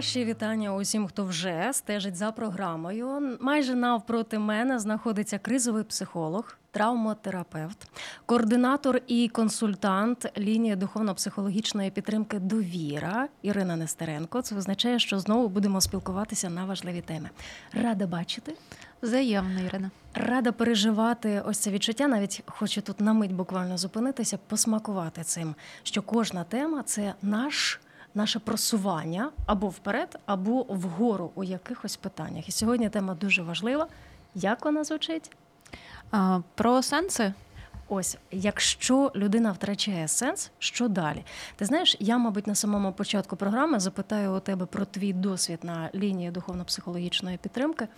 Наші вітання усім, хто вже стежить за програмою. Майже навпроти мене знаходиться кризовий психолог, травмотерапевт, координатор і консультант лінії духовно-психологічної підтримки Довіра Ірина Нестеренко. Це означає, що знову будемо спілкуватися на важливі теми. Рада бачити. Взаємно, Ірина. Рада переживати ось це відчуття. Навіть хочу тут на мить буквально зупинитися, посмакувати цим, що кожна тема це наш. Наше просування або вперед, або вгору у якихось питаннях. І сьогодні тема дуже важлива. Як вона звучить? А, Про сенси. Ось, якщо людина втрачає сенс, що далі? Ти знаєш, я, мабуть, на самому початку програми запитаю у тебе про твій досвід на лінії духовно-психологічної підтримки.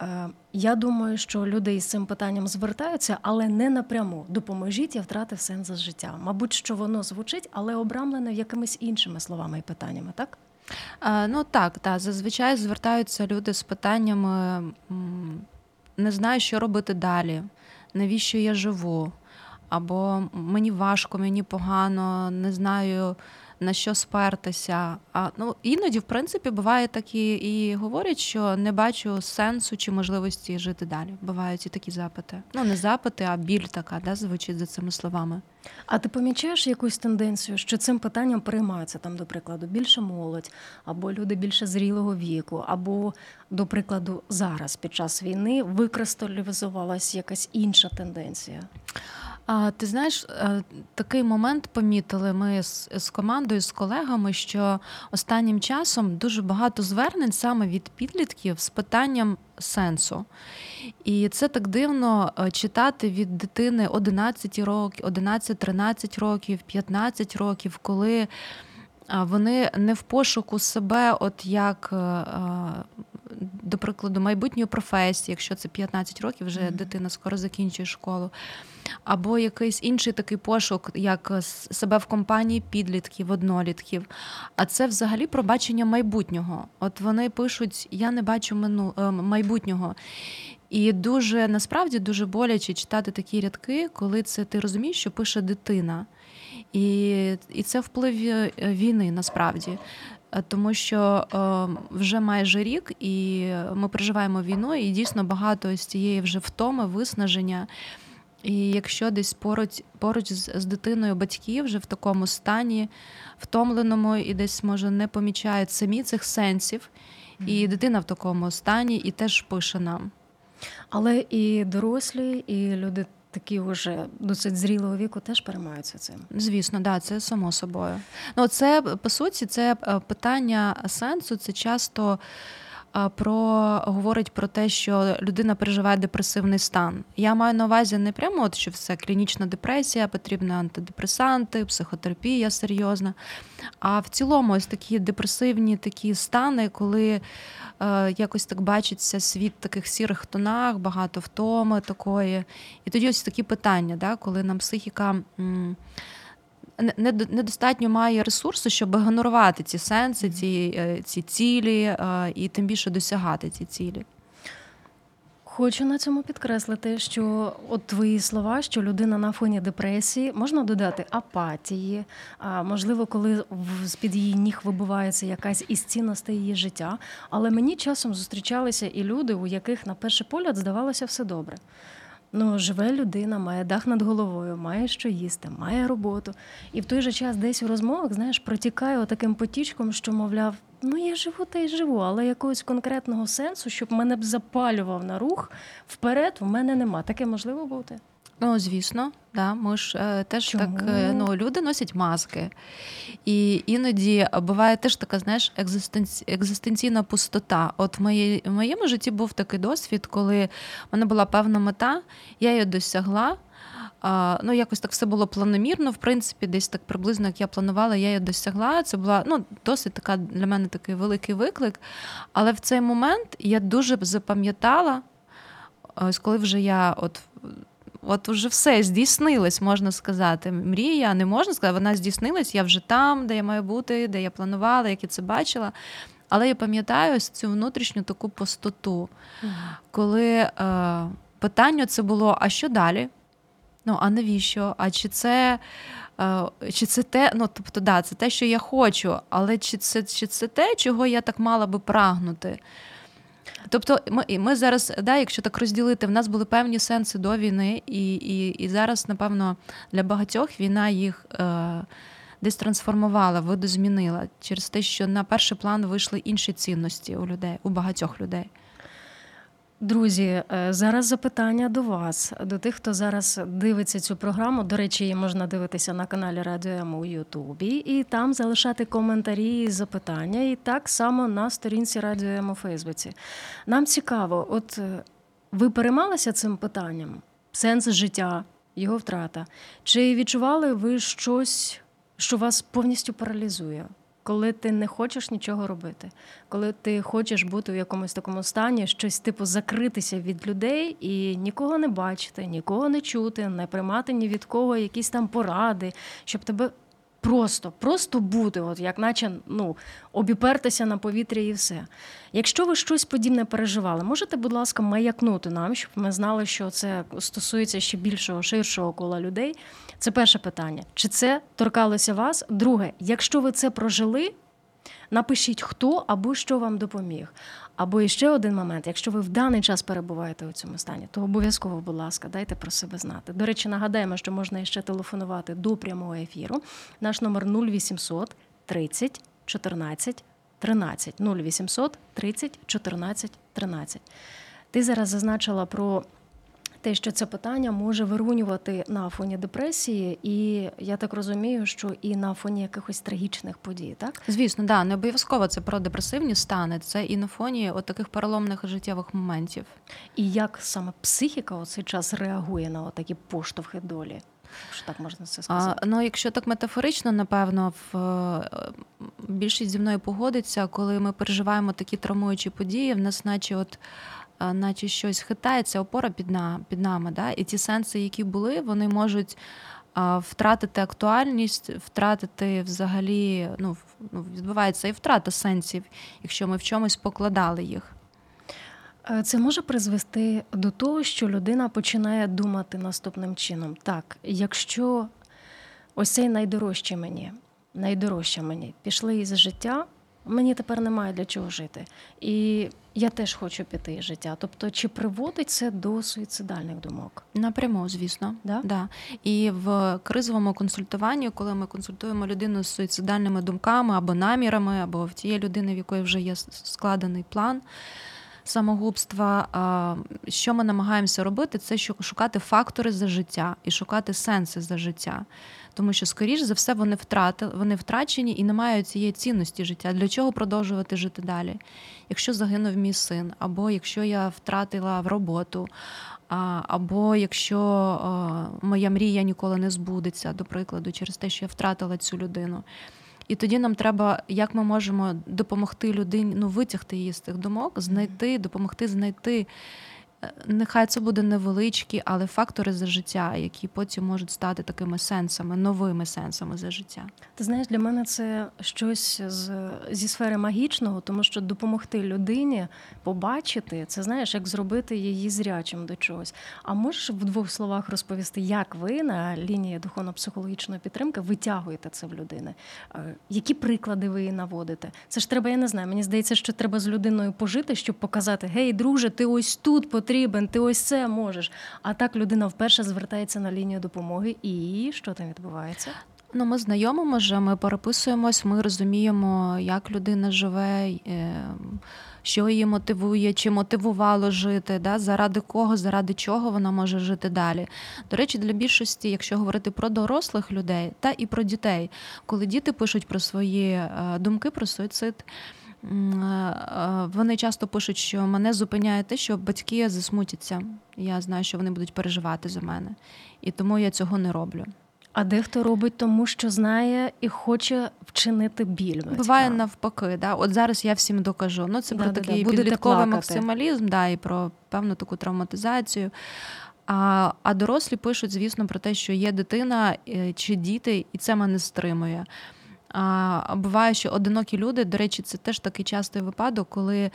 Е, я думаю, що люди із цим питанням звертаються, але не напряму. Допоможіть, я втратив сенс життя. Мабуть, що воно звучить, але обрамлене якимись іншими словами і питаннями, так? А, ну так, так. Зазвичай звертаються люди з питаннями не знаю, що робити далі, навіщо я живу, або мені важко, мені погано, не знаю на що спертися. А ну іноді, в принципі, буває такі і говорять, що не бачу сенсу чи можливості жити далі. Бувають і такі запити. Ну не запити, а біль така, да, звучить за цими словами. А ти помічаєш якусь тенденцію, що цим питанням приймаються там, до прикладу, більше молодь, або люди більше зрілого віку, або, до прикладу, зараз під час війни викристалізувалась якась інша тенденція? А ти знаєш, е, такий момент помітили ми з, з командою, з колегами, що останнім часом дуже багато звернень саме від підлітків з питанням сенсу. І це так дивно е, читати від дитини 11 років, 11-13 років, 15 років, коли вони не в пошуку себе, от як е, до прикладу, майбутньої професії, якщо це 15 років, вже mm-hmm. дитина скоро закінчує школу, або якийсь інший такий пошук, як себе в компанії підлітків, однолітків. А це взагалі про бачення майбутнього. От вони пишуть: я не бачу мину е, майбутнього. І дуже насправді дуже боляче читати такі рядки, коли це ти розумієш, що пише дитина. І і це вплив е, війни насправді. Е, тому що е, вже майже рік, і ми переживаємо війну, і дійсно багато з цієї вже втоми, виснаження. І якщо десь поруч поруч з, з дитиною батьки вже в такому стані, втомленому і десь може не помічають самі цих сенсів, і дитина в такому стані і теж пише нам. Але і дорослі, і люди такі вже досить зрілого віку теж переймаються цим. Звісно, да, це само собою. Ну це по суті, це е, питання сенсу. Це часто. Про говорить про те, що людина переживає депресивний стан. Я маю на увазі не прямо, от що все клінічна депресія, потрібні антидепресанти, психотерапія серйозна. А в цілому, ось такі депресивні такі стани, коли Е, якось так бачиться світ в таких сірих тонах, багато втоми такої. І тоді ось такі питання, да, коли нам психіка. Недостатньо має ресурсу, щоб генерувати ці сенси, ці е, ці цілі, е, і тим більше досягати ці цілі. Хочу на цьому підкреслити, що от твої слова, що людина на фоні депресії, можна додати апатії, а можливо, коли з під її ніг вибувається якась із цінностей її життя. Але мені часом зустрічалися і люди, у яких на перший погляд здавалося все добре. Ну, живе людина, має дах над головою, має що їсти, має роботу. І в той же час десь у розмовах, знаєш, протікає таким потічком, що, мовляв, ну я живу та й живу, але якогось конкретного сенсу, щоб мене б запалював на рух вперед, в мене нема. Таке можливо бути. Ну, звісно, да. Ми ж е, теж Чому? так е, ну, люди носять маски. І іноді буває теж така, знаєш, екзистенці... екзистенційна пустота. От в, моє... в моєму житті був такий досвід, коли в мене була певна мета, я її досягла. Ну, якось так все було планомірно, в принципі, десь так приблизно, як я планувала, я її досягла. Це була ну, досить така для мене такий великий виклик. Але в цей момент я дуже запам'ятала, ось коли вже я от. От вже все здійснилось, можна сказати. Мрія не можна сказати, вона здійснилась, я вже там, де я маю бути, де я планувала, як я це бачила. Але я пам'ятаю ось цю внутрішню таку пустоту, коли е, питання це було: а що далі? Ну, а навіщо? А чи це е, чи це те, ну тобто, да, це те, що я хочу, але чи це чи це те, чого я так мала би прагнути? Тобто, ми ми зараз, да, якщо так розділити, в нас були певні сенси до війни, і і, і зараз, напевно, для багатьох війна їх е, десь трансформувала, видозмінила через те, що на перший план вийшли інші цінності у людей, у багатьох людей. Друзі, е, зараз запитання до вас, до тих, хто зараз дивиться цю програму. До речі, її можна дивитися на каналі Радіо М у Ютубі, і там залишати коментарі і запитання, і так само на сторінці Радіо М у Фейсбуці. Нам цікаво, от е, ви переймалися цим питанням? Сенс життя, його втрата? Чи відчували ви щось, що вас повністю паралізує? Коли ти не хочеш нічого робити, коли ти хочеш бути в якомусь такому стані, щось типу закритися від людей і нікого не бачити, нікого не чути, не приймати ні від кого якісь там поради, щоб тебе Просто, просто бути, от як наче ну, обіпертися на повітря і все. Якщо ви щось подібне переживали, можете, будь ласка, маякнути нам, щоб ми знали, що це стосується ще більшого, ширшого кола людей. Це перше питання. Чи це торкалося вас? Друге, якщо ви це прожили, напишіть, хто або що вам допоміг. Або ще один момент, якщо ви в даний час перебуваєте у цьому стані, то обов'язково, будь ласка, дайте про себе знати. До речі, нагадаємо, що можна ще телефонувати до прямого ефіру. Наш номер 0800 30 14 13. 0800 30 14 13. Ти зараз зазначила про те, що це питання може вирунювати на фоні депресії, і я так розумію, що і на фоні якихось трагічних подій, так звісно, да не обов'язково це про депресивні стани, це і на фоні от таких переломних життєвих моментів. І як саме психіка у цей час реагує на такі поштовхи долі? Що так можна це сказати? А, Ну, якщо так метафорично, напевно, в е, більшість зі мною погодиться, коли ми переживаємо такі травмуючі події, в нас, наче, от наче щось хитається, опора під на, під нами. Да? І ті сенси, які були, вони можуть втратити актуальність, втратити взагалі, ну, ну, відбувається і втрата сенсів, якщо ми в чомусь покладали їх. Е, це може призвести до того, що людина починає думати наступним чином. Так, якщо ось цей найдорожче мені, найдорожче мені пішли із життя, мені тепер немає для чого жити. І я теж хочу піти із життя. Тобто, чи приводить це до суїцидальних думок? Напряму, звісно. Да? Да. І в кризовому консультуванні, коли ми консультуємо людину з суїцидальними думками або намірами, або в тієї людини, в якої вже є складений план. Самогубства, що ми намагаємося робити, це шукати фактори за життя і шукати сенси за життя тому що, скоріш за все, вони втратили, вони втрачені і не мають цієї цінності життя. Для чого продовжувати жити далі? Якщо загинув мій син, або якщо я втратила в роботу, або якщо моя мрія ніколи не збудеться, до прикладу, через те, що я втратила цю людину. І тоді нам треба, як ми можемо допомогти людині ну, витягти її з тих думок, знайти, допомогти знайти Нехай це буде невеличкі, але фактори за життя, які потім можуть стати такими сенсами, новими сенсами за життя. Ти знаєш, для мене це щось з, зі сфери магічного, тому що допомогти людині побачити це, знаєш, як зробити її зрячим до чогось. А можеш в двох словах розповісти, як ви на лінії духовно-психологічної підтримки витягуєте це в людини? Е, які приклади ви її наводите? Це ж треба, я не знаю. Мені здається, що треба з людиною пожити, щоб показати: Гей, друже, ти ось тут потрібен, ти ось це можеш. А так людина вперше звертається на лінію допомоги, і що там відбувається? Ну, ми знайомимо вже, ми переписуємось, ми розуміємо, як людина живе, е, що її мотивує, чи мотивувало жити, да, заради кого, заради чого вона може жити далі. До речі, для більшості, якщо говорити про дорослих людей та і про дітей, коли діти пишуть про свої е, думки про суїцид. Вони часто пишуть, що мене зупиняє те, що батьки засмутяться. Я знаю, що вони будуть переживати за мене, і тому я цього не роблю. А дехто робить тому, що знає і хоче вчинити біль. Буває навпаки. Да? От зараз я всім докажу. Ну це да, про да, такий да, підлітковий максималізм, да, і про певну таку травматизацію. А а дорослі пишуть, звісно, про те, що є дитина е, чи діти, і це мене стримує. А буває, що одинокі люди, до речі, це теж такий частий випадок, коли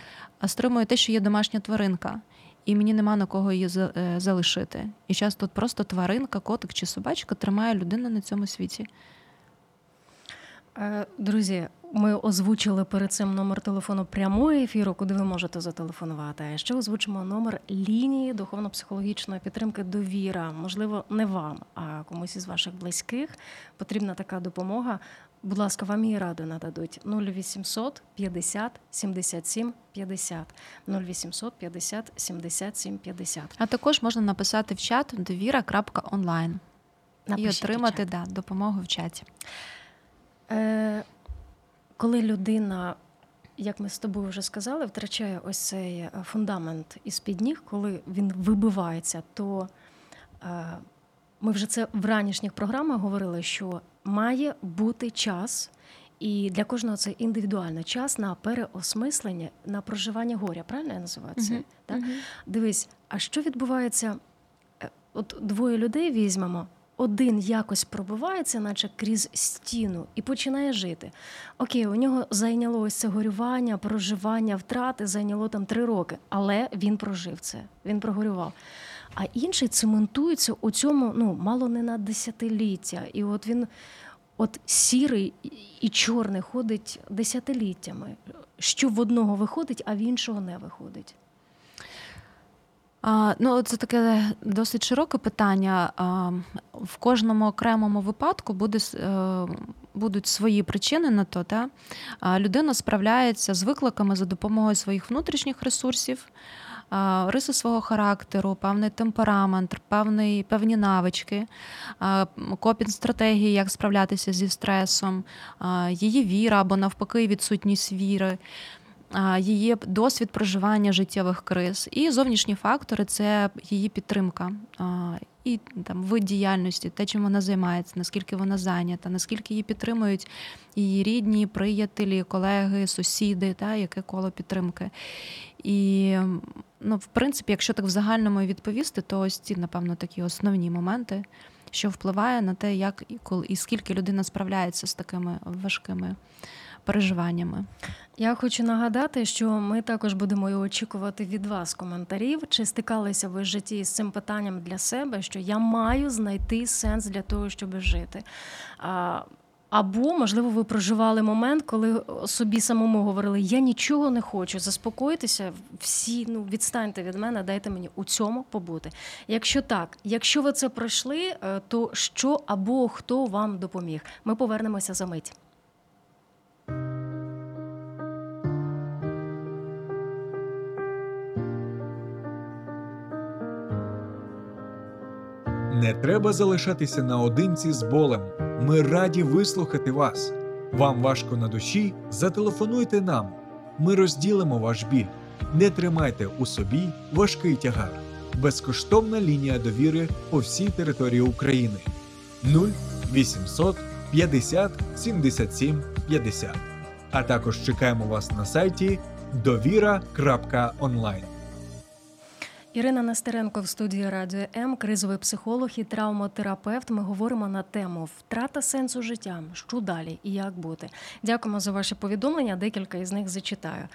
стримує те, що є домашня тваринка, і мені нема на кого її е, залишити. І часто просто тваринка, котик чи собачка тримає людину на цьому світі. Е, друзі, ми озвучили перед цим номер телефону прямого ефіру, куди ви можете зателефонувати. А ще озвучимо номер лінії духовно-психологічної підтримки довіра. Можливо, не вам, а комусь із ваших близьких потрібна така допомога. Будь ласка, вам її раду нададуть 0800 50 77 50 0800 50 77 50. А також можна написати в чат довіра.онлайн і отримати да, допомогу в чаті. Е, Коли людина, як ми з тобою вже сказали, втрачає ось цей е, фундамент із під ніг, коли він вибивається, то е, ми вже це в ранішніх програмах говорили, що має бути час, і для кожного це індивідуальний час на переосмислення, на проживання горя. Правильно я називаю це? Uh-huh. Так? Uh-huh. Дивись, а що відбувається? Е, от двоє людей візьмемо. Один якось пробивається, наче крізь стіну, і починає жити. Окей, у нього зайняло ось це горювання, проживання, втрати, зайняло там три роки, але він прожив це, він прогорював а інший цементується у цьому ну, мало не на десятиліття. І от він от сірий і чорний ходить десятиліттями. Що в одного виходить, а в іншого не виходить. А, Ну, це таке досить широке питання. А, В кожному окремому випадку буде, е, будуть свої причини на то. Та? Людина справляється з викликами за допомогою своїх внутрішніх ресурсів риси свого характеру, певний темперамент, певний, певні навички, копінг стратегії, як справлятися зі стресом, її віра або навпаки відсутність віри. Її досвід проживання життєвих криз і зовнішні фактори це її підтримка і там вид діяльності, те, чим вона займається, наскільки вона зайнята, наскільки її підтримують її рідні, приятелі, колеги, сусіди, та яке коло підтримки. І ну, в принципі, якщо так в загальному відповісти, то ось ці, напевно, такі основні моменти, що впливає на те, як і коли і скільки людина справляється з такими важкими переживаннями. Я хочу нагадати, що ми також будемо очікувати від вас коментарів, чи стикалися ви в житті з цим питанням для себе, що я маю знайти сенс для того, щоб жити. Або, можливо, ви проживали момент, коли собі самому говорили, я нічого не хочу, заспокойтеся, всі ну відстаньте від мене, дайте мені у цьому побути. Якщо так, якщо ви це пройшли, е, то що або хто вам допоміг? Ми повернемося за мить. Не треба залишатися наодинці з болем. Ми раді вислухати вас. Вам важко на душі? Зателефонуйте нам. Ми розділимо ваш біль. Не тримайте у собі важкий тягар. Безкоштовна лінія довіри по всій території України 0 800 50 77 50. А також чекаємо вас на сайті довіра.онлайн. Ірина Нестеренко в студії Радіо М, кризовий психолог і травмотерапевт. Ми говоримо на тему втрата сенсу життя. Що далі і як бути? Дякуємо за ваші повідомлення. Декілька із них зачитаю.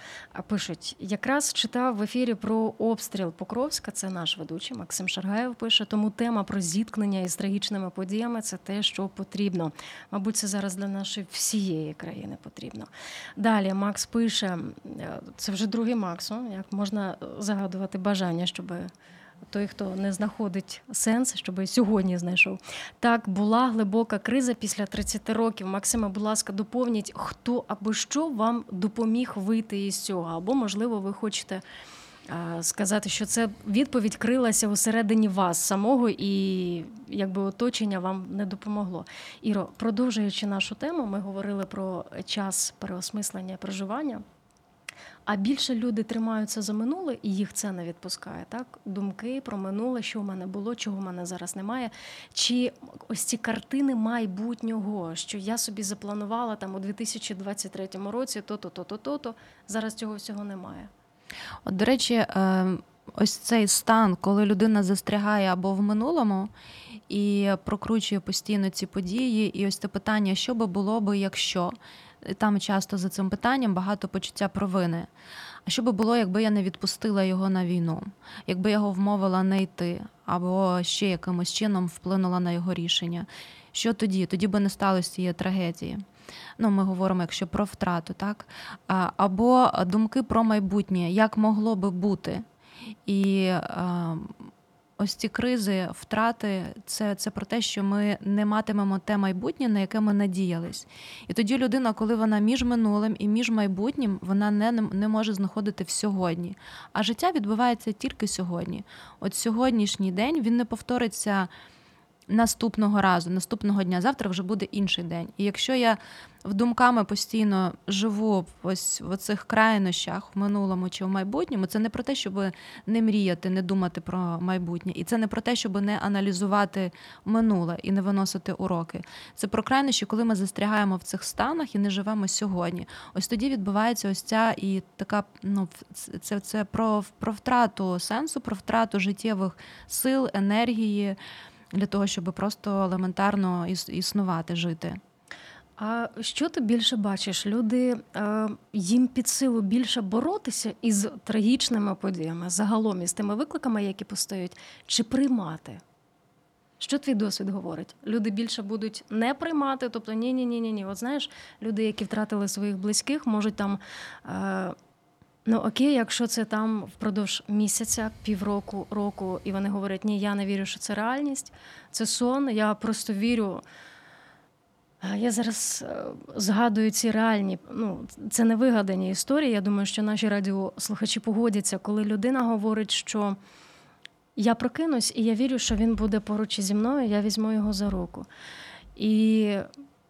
Пишуть, якраз читав в ефірі про обстріл Покровська. Це наш ведучий Максим Шаргаєв. Пише, тому тема про зіткнення із трагічними подіями це те, що потрібно. Мабуть, це зараз для нашої всієї країни потрібно. Далі Макс пише: це вже другий Макс, як можна загадувати бажання, щоб щоб той, хто не знаходить сенс, щоб сьогодні знайшов. Так була глибока криза після 30 років. Максима, будь ласка, доповніть, хто або що вам допоміг вийти із цього, або можливо, ви хочете. Сказати, що це відповідь крилася усередині вас самого, і якби оточення вам не допомогло. Іро, продовжуючи нашу тему, ми говорили про час переосмислення проживання. А більше люди тримаються за минуле, і їх це не відпускає. Так, думки про минуле, що в мене було, чого в мене зараз немає. Чи ось ці картини майбутнього, що я собі запланувала там у 2023 році, то-то, то-то, то-то, зараз цього всього немає. От, до речі, е, ось цей стан, коли людина застрягає або в минулому і прокручує постійно ці події, і ось це питання, що би було би, якщо там часто за цим питанням багато почуття провини. А що би було, якби я не відпустила його на війну, якби його вмовила не йти, або ще якимось чином вплинула на його рішення? Що тоді? Тоді би не сталося цієї трагедії. Ну, ми говоримо, якщо про втрату, так? Або думки про майбутнє, як могло би бути. І ось ці кризи, втрати, це це про те, що ми не матимемо те майбутнє, на яке ми надіялись. І тоді людина, коли вона між минулим і між майбутнім, вона не, не може знаходити в сьогодні. А життя відбувається тільки сьогодні. От сьогоднішній день він не повториться наступного разу, наступного дня. Завтра вже буде інший день. І якщо я в думками постійно живу ось в цих крайнощах в минулому чи в майбутньому, це не про те, щоб не мріяти, не думати про майбутнє, і це не про те, щоб не аналізувати минуле і не виносити уроки. Це про крайнощі, коли ми застрягаємо в цих станах і не живемо сьогодні. Ось тоді відбувається ось ця і така. Ну це це про, про втрату сенсу, про втрату життєвих сил, енергії для того, щоб просто елементарно існувати, жити. А що ти більше бачиш? Люди е, їм під силу більше боротися із трагічними подіями, загалом із тими викликами, які постають, чи приймати? Що твій досвід говорить? Люди більше будуть не приймати, тобто ні, ні, ні, ні, ні. От знаєш, люди, які втратили своїх близьких, можуть там. Е, Ну окей, якщо це там впродовж місяця, півроку, року, і вони говорять, ні, я не вірю, що це реальність, це сон. Я просто вірю. Я зараз е, згадую ці реальні, ну це не вигадані історії. Я думаю, що наші радіослухачі погодяться, коли людина говорить, що я прокинусь і я вірю, що він буде поруч зі мною, я візьму його за руку. І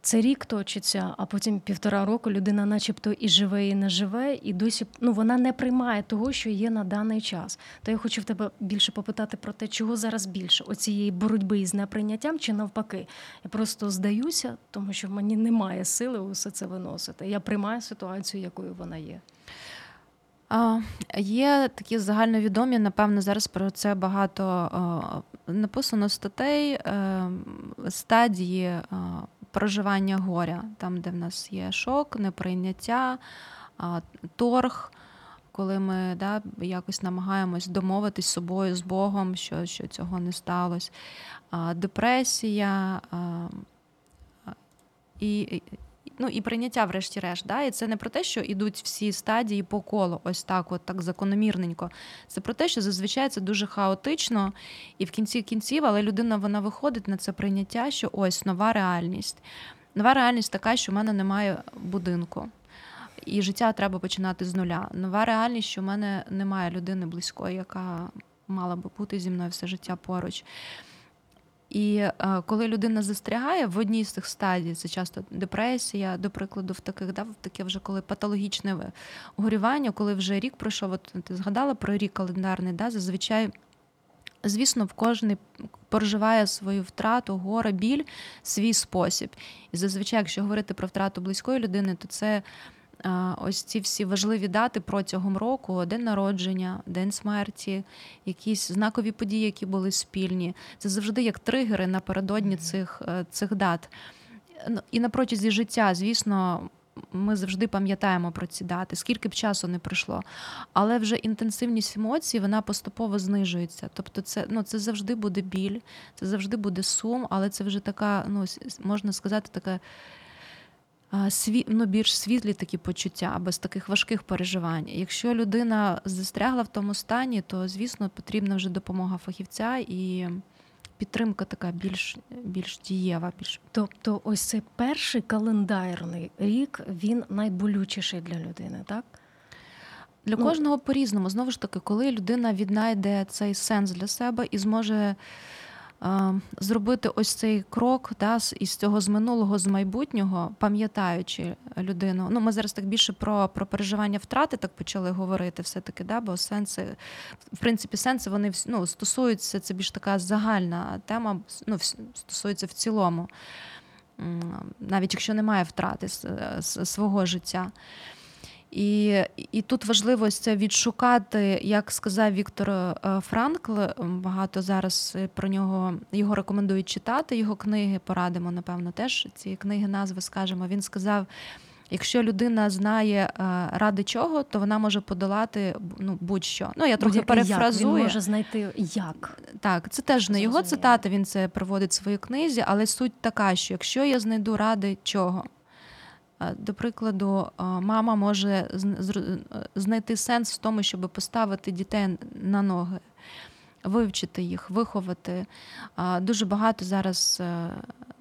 це рік точиться, а потім півтора року людина, начебто, і живе, і не живе, і досі ну вона не приймає того, що є на даний час. То я хочу в тебе більше попитати про те, чого зараз більше оцієї боротьби із неприйняттям чи навпаки. Я просто здаюся, тому що в мені немає сили усе це виносити. Я приймаю ситуацію, якою вона є. А, Є такі загальновідомі, напевно, зараз про це багато а, написано статей а, стадії проживання горя, там, де в нас є шок, неприйняття, торг. Коли ми да, якось намагаємось домовитись з собою, з Богом, що що цього не сталося, депресія і ну, і прийняття, врешті-решт. Да? І це не про те, що йдуть всі стадії по колу, ось так, от так закономірненько. Це про те, що зазвичай це дуже хаотично, і в кінці кінців, але людина вона виходить на це прийняття, що ось нова реальність. Нова реальність така, що в мене немає будинку. І життя треба починати з нуля. Нова реальність, що в мене немає людини близької, яка мала би бути зі мною все життя поруч. І е, коли людина застрягає в одній з цих стадій, це часто депресія, до прикладу, в таких, да, в таке вже коли патологічне горювання, коли вже рік пройшов, от ти згадала про рік календарний, да, зазвичай. Звісно, в кожний проживає свою втрату, горе, біль, свій спосіб. І зазвичай, якщо говорити про втрату близької людини, то це ось ці всі важливі дати протягом року: день народження, день смерті, якісь знакові події, які були спільні. Це завжди як тригери напередодні цих, е, цих дат. Ну, і на протязі життя, звісно. Ми завжди пам'ятаємо про ці дати, скільки б часу не пройшло. Але вже інтенсивність емоцій вона поступово знижується. Тобто, це ну, це завжди буде біль, це завжди буде сум, але це вже така, ну можна сказати, така сві, ну, більш світлі такі почуття, без таких важких переживань. Якщо людина застрягла в тому стані, то звісно потрібна вже допомога фахівця і. Підтримка така більш більш дієва. Більш тобто, ось цей перший календарний рік він найболючіший для людини, так? Для ну, кожного по-різному. Знову ж таки, коли людина віднайде цей сенс для себе і зможе зробити ось цей крок да, із цього з минулого, з майбутнього, пам'ятаючи людину. Ну, Ми зараз так більше про про переживання втрати так почали говорити, все-таки, да, бо сенси, в принципі, сенси вони ну, стосуються, це більш така загальна тема, ну, стосується в цілому, навіть якщо немає втрати свого життя. І і тут важливо це відшукати, як сказав Віктор е, Франкл. Багато зараз про нього його рекомендують читати. Його книги порадимо, напевно, теж ці книги назви скажемо. Він сказав: якщо людина знає е, ради чого, то вона може подолати ну, будь-що. Ну я трохи перефразую. Він може знайти як. Так, це теж не його цитати. Він це приводить в своїй книзі, але суть така, що якщо я знайду ради чого. До прикладу, мама може знайти сенс в тому, щоб поставити дітей на ноги, вивчити їх, виховати. Дуже багато зараз е,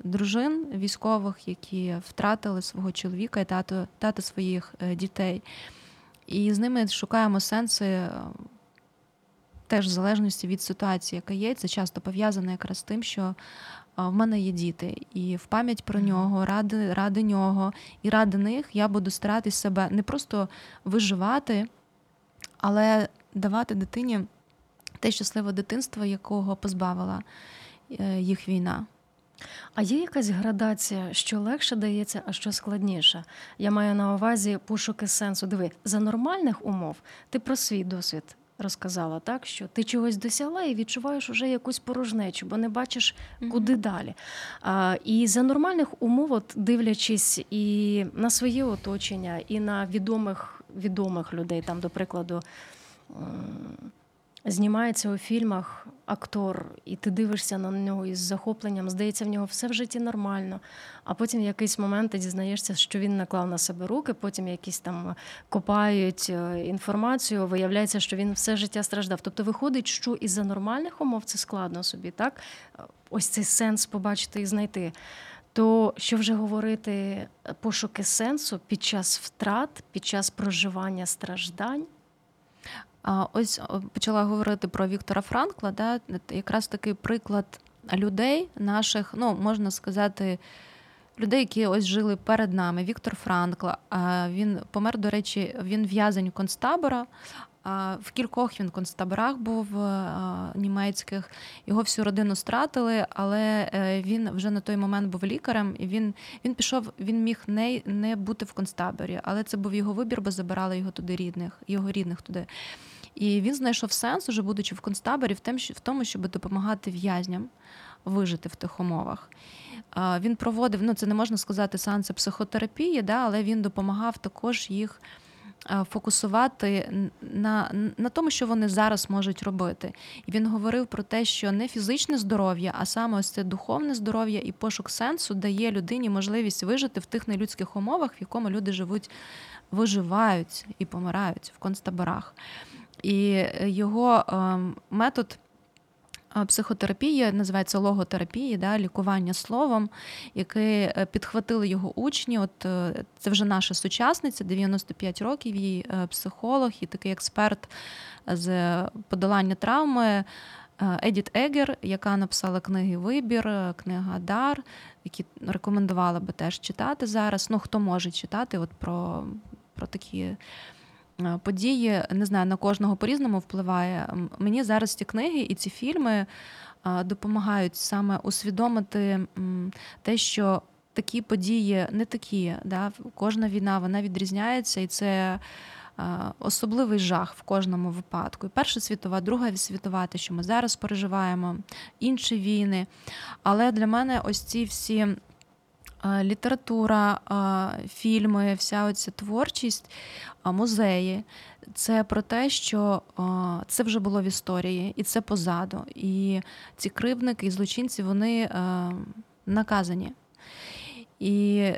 дружин військових, які втратили свого чоловіка і тато, тата своїх е, дітей. І з ними шукаємо сенси. Е, теж в залежності від ситуації, яка є, це часто пов'язано якраз з тим, що в мене є діти, і в пам'ять про нього, ради ради нього і ради них я буду старатись себе не просто виживати, але давати дитині те щасливе дитинство, якого позбавила е, їх війна. А є якась градація, що легше дається, а що складніше? Я маю на увазі пошуки сенсу. Диви, за нормальних умов ти про свій досвід розказала, так що ти чогось досягла і відчуваєш уже якусь порожнечу, бо не бачиш, куди mm-hmm. далі. А, І за нормальних умов, от дивлячись і на своє оточення, і на відомих відомих людей, там, до прикладу знімається у фільмах актор, і ти дивишся на нього із захопленням, здається, в нього все в житті нормально. А потім в якийсь момент ти дізнаєшся, що він наклав на себе руки, потім якісь там копають е, інформацію, виявляється, що він все життя страждав. Тобто виходить, що із за нормальних умов це складно собі, так? Ось цей сенс побачити і знайти. То що вже говорити пошуки сенсу під час втрат, під час проживання страждань? Ось почала говорити про Віктора Франкла, да, якраз такий приклад людей наших, ну можна сказати, людей, які ось жили перед нами. Віктор Франкла. Він помер, до речі, він в'язень концтабора. В кількох він концтаборах був німецьких, його всю родину стратили, але е, він вже на той момент був лікарем, і він він пішов, він міг не не бути в концтаборі, але це був його вибір, бо забирали його туди рідних, його рідних туди. І він знайшов сенс, уже будучи в концтаборі, в тому, щоб допомагати в'язням вижити в тих умовах. Він проводив, ну це не можна сказати, сеанси психотерапії, да, але він допомагав також їх фокусувати на на тому, що вони зараз можуть робити. І він говорив про те, що не фізичне здоров'я, а саме ось це духовне здоров'я і пошук сенсу дає людині можливість вижити в тих нелюдських умовах, в якому люди живуть, виживають і помирають в концтаборах. І його ем, метод. Е, психотерапії називається логотерапії, да, лікування словом, яке підхватили його учні. От е, це вже наша сучасниця, 95 років, її е, психолог і такий експерт з подолання травми. Едіт Егер, яка написала книги Вибір, книга Дар, які рекомендувала би теж читати зараз. Ну, хто може читати, от про, про такі. Е, події, не знаю, на кожного по-різному впливає. Мені зараз ці книги і ці фільми е, допомагають саме усвідомити те, що такі події не такі. Да? Кожна війна вона відрізняється, і це. Е, особливий жах в кожному випадку. І Перша світова, Друга світова, те, що ми зараз переживаємо, інші війни. Але для мене ось ці всі література, фільми, вся оця творчість, музеї. Це про те, що це вже було в історії, і це позаду. І ці кривдники і злочинці вони наказані. І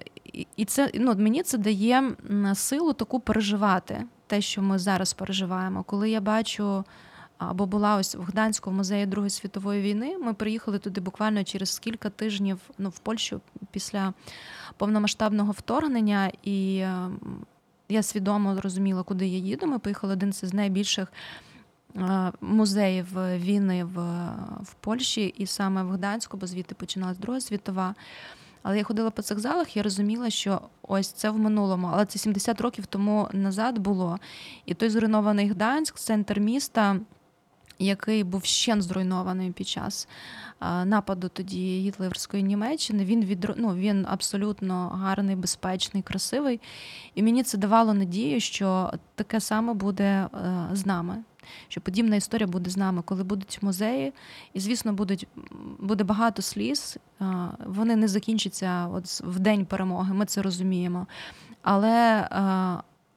і це ну, мені це дає силу таку переживати те, що ми зараз переживаємо. Коли я бачу або була ось в Гданському музеї Другої світової війни. Ми приїхали туди буквально через кілька тижнів ну, в Польщу після повномасштабного вторгнення, і ем, я свідомо зрозуміла, куди я їду. Ми поїхали один з найбільших музеїв війни в, в Польщі і саме в Гданську, бо звідти починалась Друга світова. Але я ходила по цих залах, я розуміла, що ось це в минулому, але це 70 років тому назад було. І той зруйнований Гданськ, центр міста, який був ще зруйнований під час нападу тоді гітлерської Німеччини, він від, ну, він абсолютно гарний, безпечний, красивий. І мені це давало надію, що таке саме буде е, з нами що подібна історія буде з нами, коли будуть музеї, і, звісно, будуть, буде багато сліз. Вони не закінчаться от в день перемоги, ми це розуміємо. Але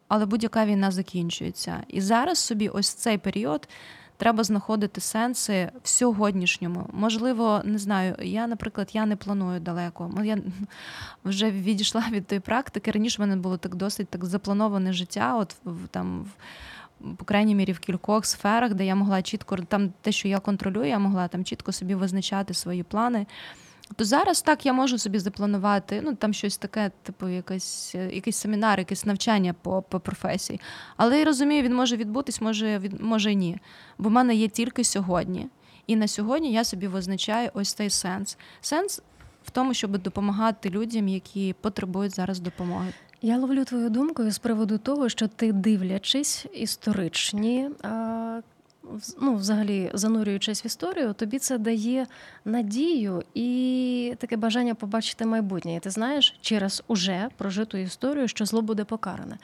але будь-яка війна закінчується. І зараз собі, ось цей період, треба знаходити сенси в сьогоднішньому. Можливо, не знаю. Я, наприклад, я не планую далеко. Я вже відійшла від тої практики. Раніше в мене було так досить так заплановане життя. От там по крайній мірі в кількох сферах, де я могла чітко там те, що я контролюю, я могла там чітко собі визначати свої плани. То зараз так я можу собі запланувати, ну там щось таке, типу, якийсь якийсь семінар, якесь навчання по по професії. Але я розумію, він може відбутись, може від може ні. Бо в мене є тільки сьогодні. І на сьогодні я собі визначаю ось цей сенс. Сенс в тому, щоб допомагати людям, які потребують зараз допомоги. Я ловлю твою думку з приводу того, що ти дивлячись історичні, ну, взагалі занурюючись в історію, тобі це дає надію і таке бажання побачити майбутнє. І ти знаєш через уже прожиту історію, що зло буде покаране.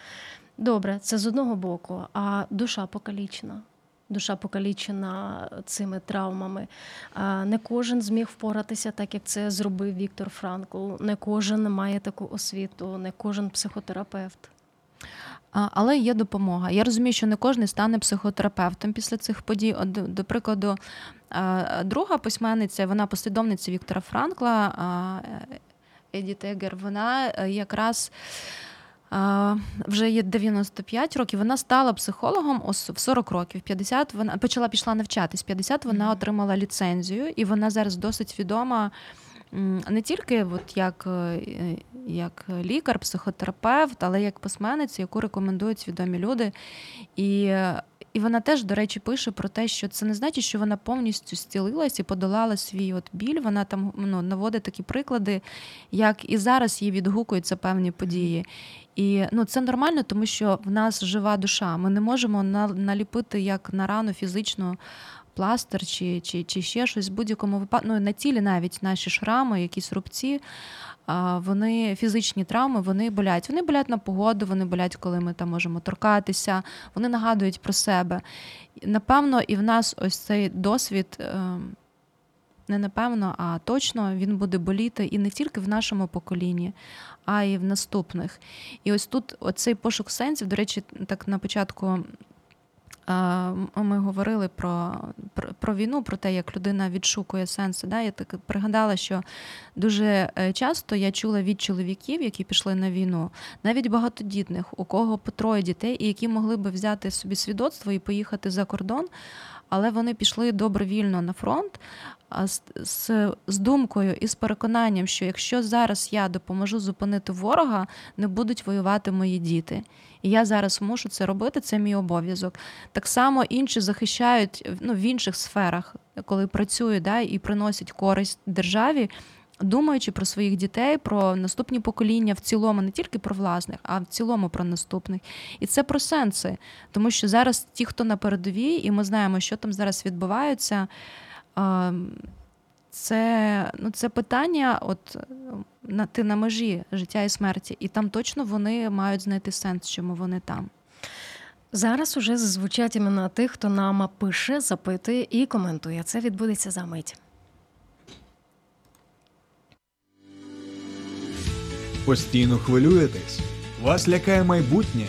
Добре, це з одного боку, а душа покалічена душа покалічена цими травмами. Не кожен зміг впоратися, так як це зробив Віктор Франкл. Не кожен має таку освіту, не кожен психотерапевт. Але є допомога. Я розумію, що не кожен стане психотерапевтом після цих подій. До прикладу, друга письменниця, вона послідовниця Віктора Франкла, Еді Тегер, вона е, якраз вже є 95 років. Вона стала психологом в 40 років. 50 вона почала пішла навчатись. 50 вона отримала ліцензію, і вона зараз досить відома. Не тільки от як е, як лікар, психотерапевт, але як письменниця, яку рекомендують відомі люди. І і вона теж, до речі, пише про те, що це не значить, що вона повністю зцілилась і подолала свій от біль. Вона там ну, наводить такі приклади, як і зараз їй відгукуються певні події. І ну, це нормально, тому що в нас жива душа. Ми не можемо наліпити як на рану фізичну пластир чи чи, чи ще щось в будь-якому випадку. Ну, на тілі навіть наші шрами, якісь рубці. Вони фізичні травми, вони болять. Вони болять на погоду, вони болять, коли ми там можемо торкатися, вони нагадують про себе. Напевно, і в нас ось цей досвід ем, не напевно, а точно він буде боліти і не тільки в нашому поколінні, а й в наступних. І ось тут оцей пошук сенсів, до речі, так на початку. Ми говорили про про, про війну, про те, як людина відшукує сенси. Да? Я так пригадала, що дуже е, часто я чула від чоловіків, які пішли на війну, навіть багатодітних, у кого по троє дітей, і які могли би взяти собі свідоцтво і поїхати за кордон, але вони пішли добровільно на фронт з, з, з думкою і з переконанням, що якщо зараз я допоможу зупинити ворога, не будуть воювати мої діти. І я зараз мушу це робити, це мій обов'язок. Так само інші захищають ну, в інших сферах, коли працюють да, і приносять користь державі. Думаючи про своїх дітей, про наступні покоління в цілому, не тільки про власних, а в цілому про наступних. І це про сенси. Тому що зараз ті, хто на передовій, і ми знаємо, що там зараз відбувається. Це ну, це питання, от на ти на межі життя і смерті, і там точно вони мають знайти сенс, чому вони там. Зараз уже звучать імена тих, хто нам пише, запитує і коментує. Це відбудеться за мить. Постійно хвилюєтесь, вас лякає майбутнє.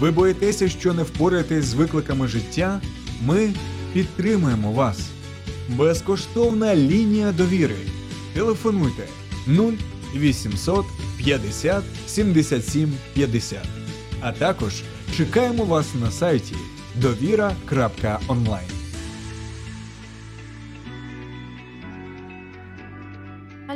Ви боїтеся, що не впораєтесь з викликами життя. Ми підтримуємо вас. Безкоштовна лінія довіри. Телефонуйте 0800 50 77 50. А також чекаємо вас на сайті довіра.онлайн.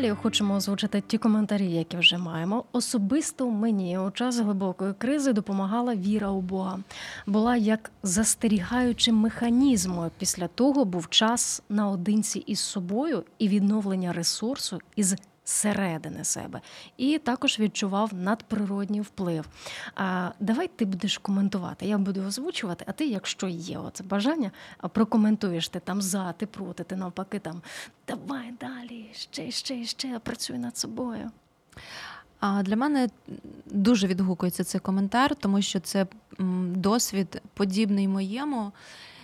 Далі хочемо озвучити ті коментарі, які вже маємо. Особисто мені у час глибокої кризи допомагала віра у Бога. Була як застерігаючим механізмом. Після того був час наодинці із собою і відновлення ресурсу із середини себе, і також відчував надприродній вплив. А давай ти будеш коментувати. Я буду озвучувати, а ти, якщо є оце бажання, прокоментуєш ти там за, ти проти, ти навпаки там давай далі, ще, ще, ще працюй над собою. А для мене дуже відгукується цей коментар, тому що це досвід подібний моєму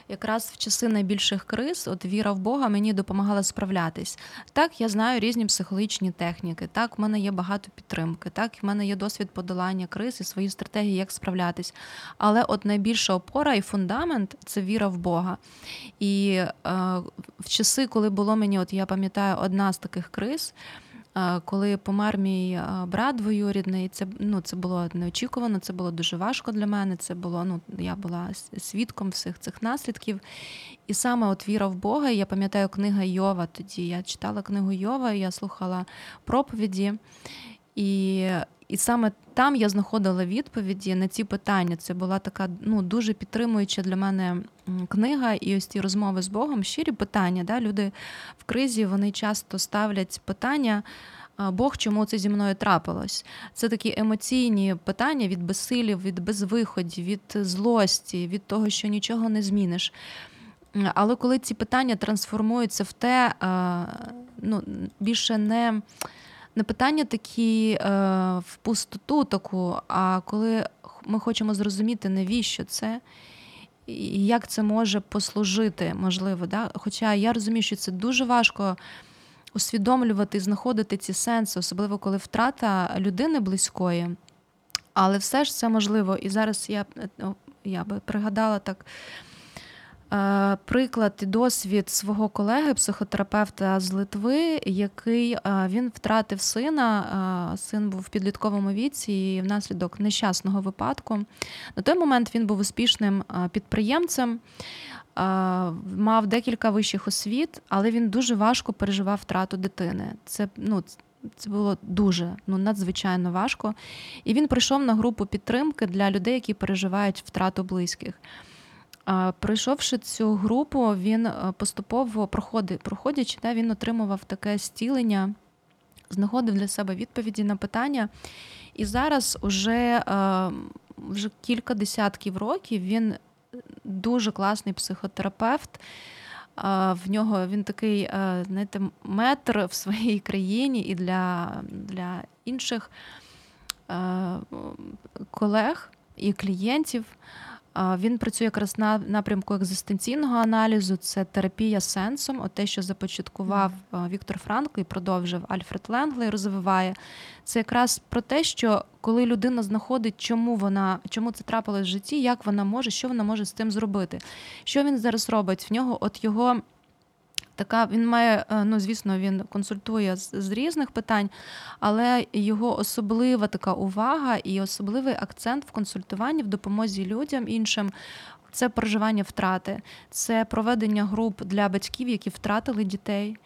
якраз в часи найбільших криз, от віра в Бога мені допомагала справлятись. Так, я знаю різні психологічні техніки. Так, в мене є багато підтримки. Так, в мене є досвід подолання криз і свої стратегії, як справлятись. Але от найбільша опора і фундамент це віра в Бога. І е, в часи, коли було мені, от я пам'ятаю, одна з таких криз. Коли помер мій брат двоюрідний, це ну це було неочікувано, це було дуже важко для мене. Це було ну я була свідком всіх цих наслідків. І саме от віра в Бога, я пам'ятаю книга Йова. Тоді я читала книгу Йова, я слухала проповіді. І і саме там я знаходила відповіді на ці питання. Це була така ну дуже підтримуюча для мене книга, і ось ці розмови з Богом, щирі питання. Да? Люди в кризі вони часто ставлять питання. Бог, чому це зі мною трапилось? Це такі емоційні питання від безсилів, від безвиходів, від злості, від того, що нічого не зміниш. Але коли ці питання трансформуються в те, ну, більше не не питання такі е, в пустоту таку, а коли ми хочемо зрозуміти, навіщо це. І як це може послужити, можливо, да? Хоча я розумію, що це дуже важко усвідомлювати, знаходити ці сенси, особливо коли втрата людини близької. Але все ж це можливо. І зараз я ну, я би пригадала так Е, приклад і досвід свого колеги, психотерапевта з Литви, який е, він втратив сина. Е, син був в підлітковому віці і внаслідок нещасного випадку. На той момент він був успішним підприємцем, мав декілька вищих освіт, але він дуже важко переживав втрату дитини. Це ну. Це було дуже ну надзвичайно важко. І він прийшов на групу підтримки для людей, які переживають втрату близьких. Пройшовши цю групу, він е, поступово проходить, проходячи, да, він отримував таке стілення, знаходив для себе відповіді на питання. І зараз уже, е, вже кілька десятків років він дуже класний психотерапевт. В нього він такий, е, знаєте, метр в своїй країні і для, для інших колег і клієнтів. Він працює якраз на напрямку екзистенційного аналізу. Це терапія сенсом, от те, що започаткував Віктор Франкл і продовжив Альфред Ленглей, розвиває. Це якраз про те, що коли людина знаходить, чому вона чому це трапилось в житті, як вона може, що вона може з тим зробити. Що він зараз робить? В нього от його така він має, е, ну звісно, він консультує з, з різних питань, але його особлива така увага і особливий акцент в консультуванні в допомозі людям іншим. Це проживання втрати, це проведення груп для батьків, які втратили дітей.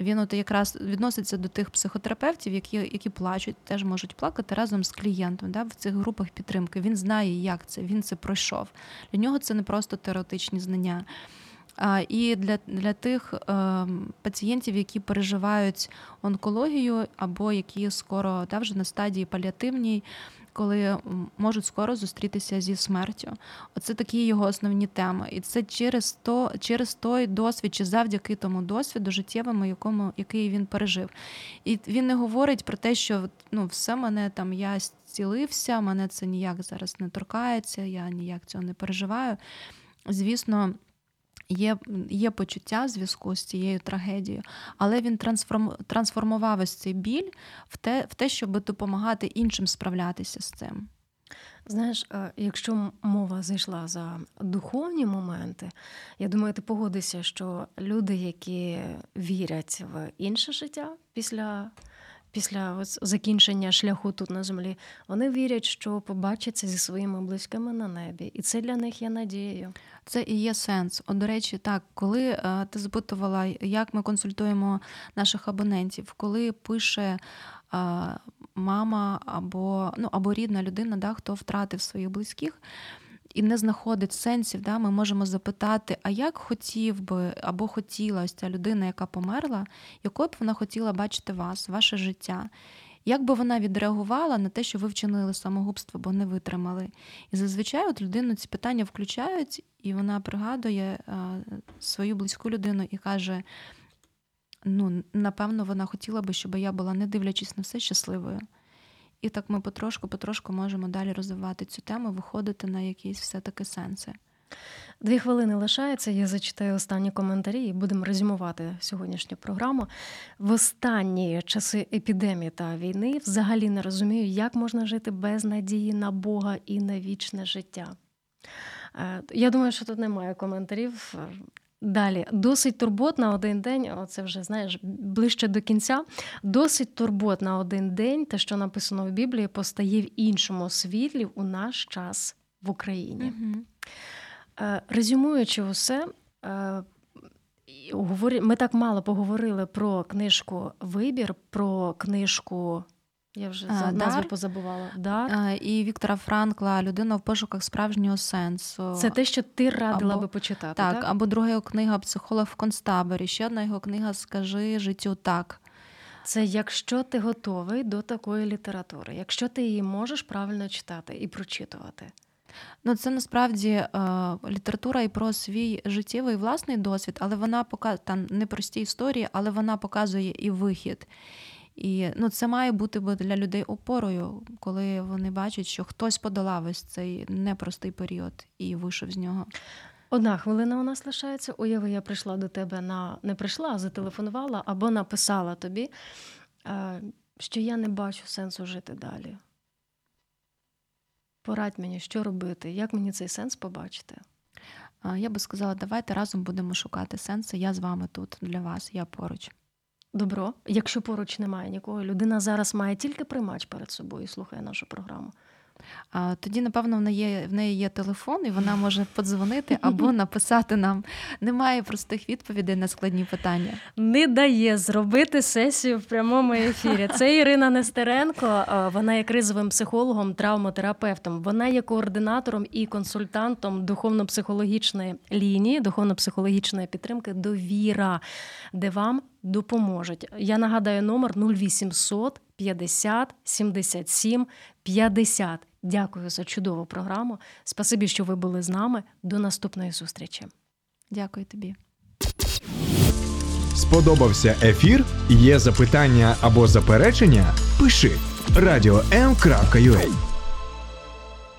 Він от якраз відноситься до тих психотерапевтів, які які плачуть, теж можуть плакати разом з клієнтом да, в цих групах підтримки. Він знає, як це, він це пройшов. Для нього це не просто теоретичні знання. І для для тих ем, пацієнтів, які переживають онкологію, або які скоро да, вже на стадії паліативній, коли можуть скоро зустрітися зі смертю. Оце такі його основні теми. І це через то, через той досвід, чи завдяки тому досвіду життєвому, якому який він пережив. І він не говорить про те, що ну, все мене там я зцілився, мене це ніяк зараз не торкається, я ніяк цього не переживаю. Звісно є є почуття зв'язку з цією трагедією, але він трансформ, трансформував ось цей біль в те, в те, щоб допомагати іншим справлятися з цим. Знаєш, е, якщо мова зайшла за духовні моменти, я думаю, ти погодишся, що люди, які вірять в інше життя після після закінчення шляху тут на землі, вони вірять, що побачаться зі своїми близькими на небі, і це для них є надією. Це і є сенс. От, до речі, так, коли е, ти запитувала, як ми консультуємо наших абонентів, коли пише е, мама або ну, або рідна людина, да, хто втратив своїх близьких. І не знаходить сенсів, да, ми можемо запитати, а як хотів би або хотіла ось ця людина, яка померла, якою б вона хотіла бачити вас, ваше життя? Як би вона відреагувала на те, що ви вчинили самогубство, бо не витримали? І зазвичай от людину ці питання включають, і вона пригадує свою близьку людину і каже: ну, напевно, вона хотіла би, щоб я була, не дивлячись на все щасливою. І так ми потрошку-потрошку можемо далі розвивати цю тему, виходити на якісь все-таки сенси. Дві хвилини лишається. Я зачитаю останні коментарі і будемо резюмувати сьогоднішню програму. В останні часи епідемії та війни взагалі не розумію, як можна жити без надії на Бога і на вічне життя. Е, я думаю, що тут немає коментарів. Далі, досить турбот на один день, це вже знаєш ближче до кінця. Досить турбот на один день, те, що написано в Біблії, постає в іншому світлі у наш час в Україні. Угу. Резюмуючи усе, е, ми так мало поговорили про книжку Вибір, про книжку. Я вже за назву позабувала. Дар. І Віктора Франкла Людина в пошуках справжнього сенсу. Це те, що ти радила або, би почитати. Так, так, або друга його книга Психолог в концтаборі. Ще одна його книга Скажи життю так. Це якщо ти готовий до такої літератури, якщо ти її можеш правильно читати і прочитувати. Ну, це насправді е, література і про свій життєвий власний досвід, але вона показує там непрості історії, але вона показує і вихід. І ну, це має бути для людей опорою, коли вони бачать, що хтось подолав ось цей непростий період і вийшов з нього. Одна хвилина у нас лишається. Уяви, я прийшла до тебе на не прийшла, а зателефонувала або написала тобі, е, що я не бачу сенсу жити далі. Порадь мені, що робити, як мені цей сенс побачити? Я би сказала, давайте разом будемо шукати сенси. Я з вами тут для вас, я поруч. Добро, якщо поруч немає нікого, людина зараз має тільки приймач перед собою і слухає нашу програму. А Тоді, напевно, в неї є, в неї є телефон, і вона може подзвонити або написати нам. Немає простих відповідей на складні питання. Не дає зробити сесію в прямому ефірі. Це Ірина Нестеренко. Вона є кризовим психологом, травмотерапевтом. Вона є координатором і консультантом духовно-психологічної лінії, духовно-психологічної підтримки довіра, де вам допоможуть. Я нагадаю номер 0800 50 77 50. Дякую за чудову програму. Спасибі, що ви були з нами. До наступної зустрічі. Дякую тобі. Сподобався ефір? Є запитання або заперечення? Пиши радіом.ua